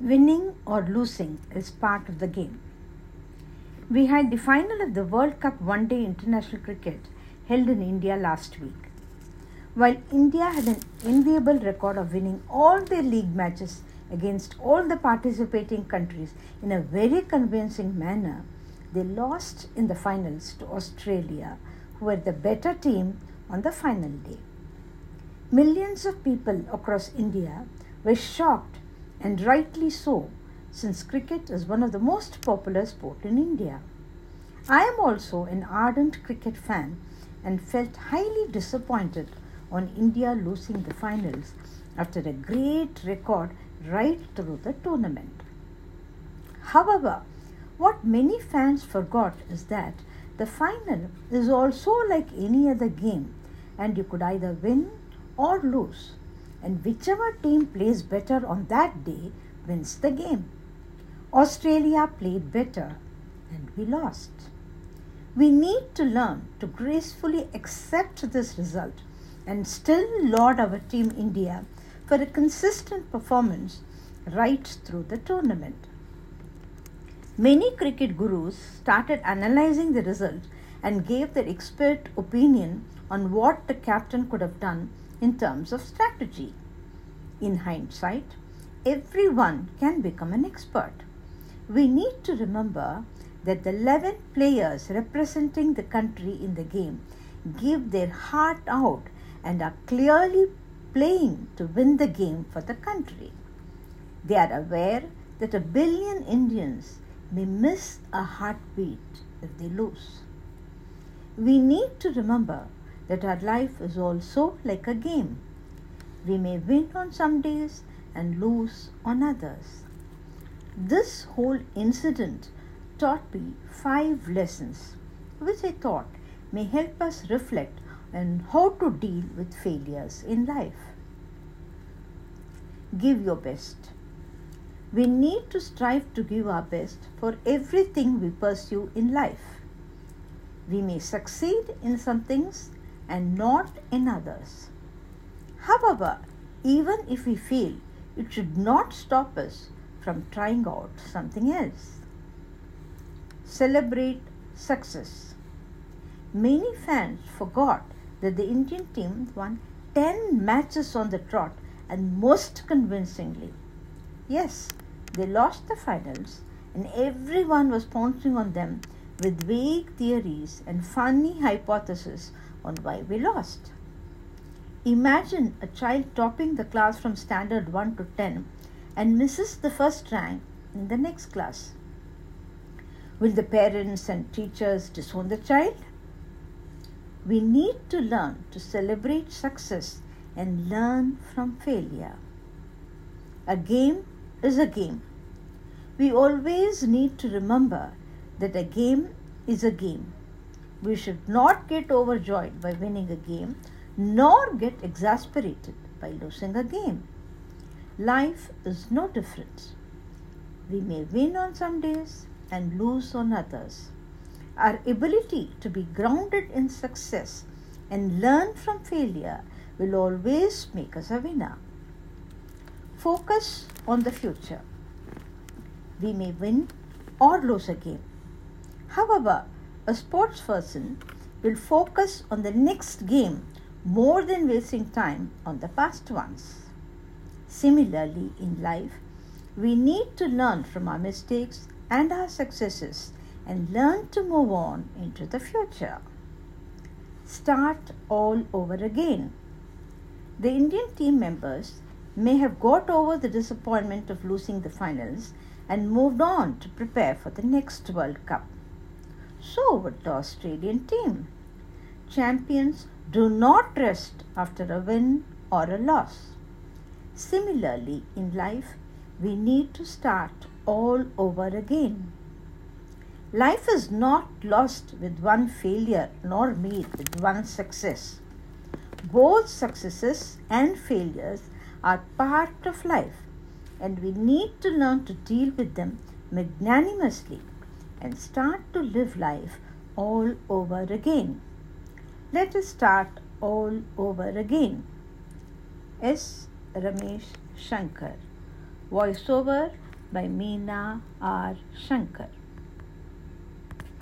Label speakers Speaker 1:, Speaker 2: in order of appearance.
Speaker 1: Winning or losing is part of the game. We had the final of the World Cup One Day International Cricket held in India last week. While India had an enviable record of winning all their league matches against all the participating countries in a very convincing manner, they lost in the finals to Australia, who were the better team on the final day. Millions of people across India were shocked and rightly so, since cricket is one of the most popular sports in India. I am also an ardent cricket fan and felt highly disappointed on India losing the finals after a great record right through the tournament. However, what many fans forgot is that the final is also like any other game and you could either win or lose and whichever team plays better on that day wins the game. Australia played better and we lost. We need to learn to gracefully accept this result and still laud our team India for a consistent performance right through the tournament. Many cricket gurus started analyzing the result and gave their expert opinion on what the captain could have done in terms of strategy. In hindsight, everyone can become an expert. We need to remember that the 11 players representing the country in the game give their heart out and are clearly playing to win the game for the country. They are aware that a billion Indians may miss a heartbeat if they lose. We need to remember that our life is also like a game. We may win on some days and lose on others. This whole incident taught me five lessons, which I thought may help us reflect on how to deal with failures in life. Give your best. We need to strive to give our best for everything we pursue in life. We may succeed in some things and not in others. However, even if we fail, it should not stop us from trying out something else. Celebrate success. Many fans forgot that the Indian team won 10 matches on the trot and most convincingly. Yes, they lost the finals and everyone was pouncing on them with vague theories and funny hypotheses on why we lost. Imagine a child topping the class from standard 1 to 10 and misses the first rank in the next class. Will the parents and teachers disown the child? We need to learn to celebrate success and learn from failure. A game is a game. We always need to remember that a game is a game we should not get overjoyed by winning a game, nor get exasperated by losing a game. Life is no different. We may win on some days and lose on others. Our ability to be grounded in success and learn from failure will always make us a winner. Focus on the future. We may win or lose a game. However, a sports person will focus on the next game more than wasting time on the past ones. Similarly, in life, we need to learn from our mistakes and our successes and learn to move on into the future. Start all over again. The Indian team members may have got over the disappointment of losing the finals and moved on to prepare for the next World Cup. So would the Australian team. Champions do not rest after a win or a loss. Similarly, in life, we need to start all over again. Life is not lost with one failure nor made with one success. Both successes and failures are part of life, and we need to learn to deal with them magnanimously and start to live life all over again. Let us start all over again. S. Ramesh Shankar. Voiceover by Meena R. Shankar.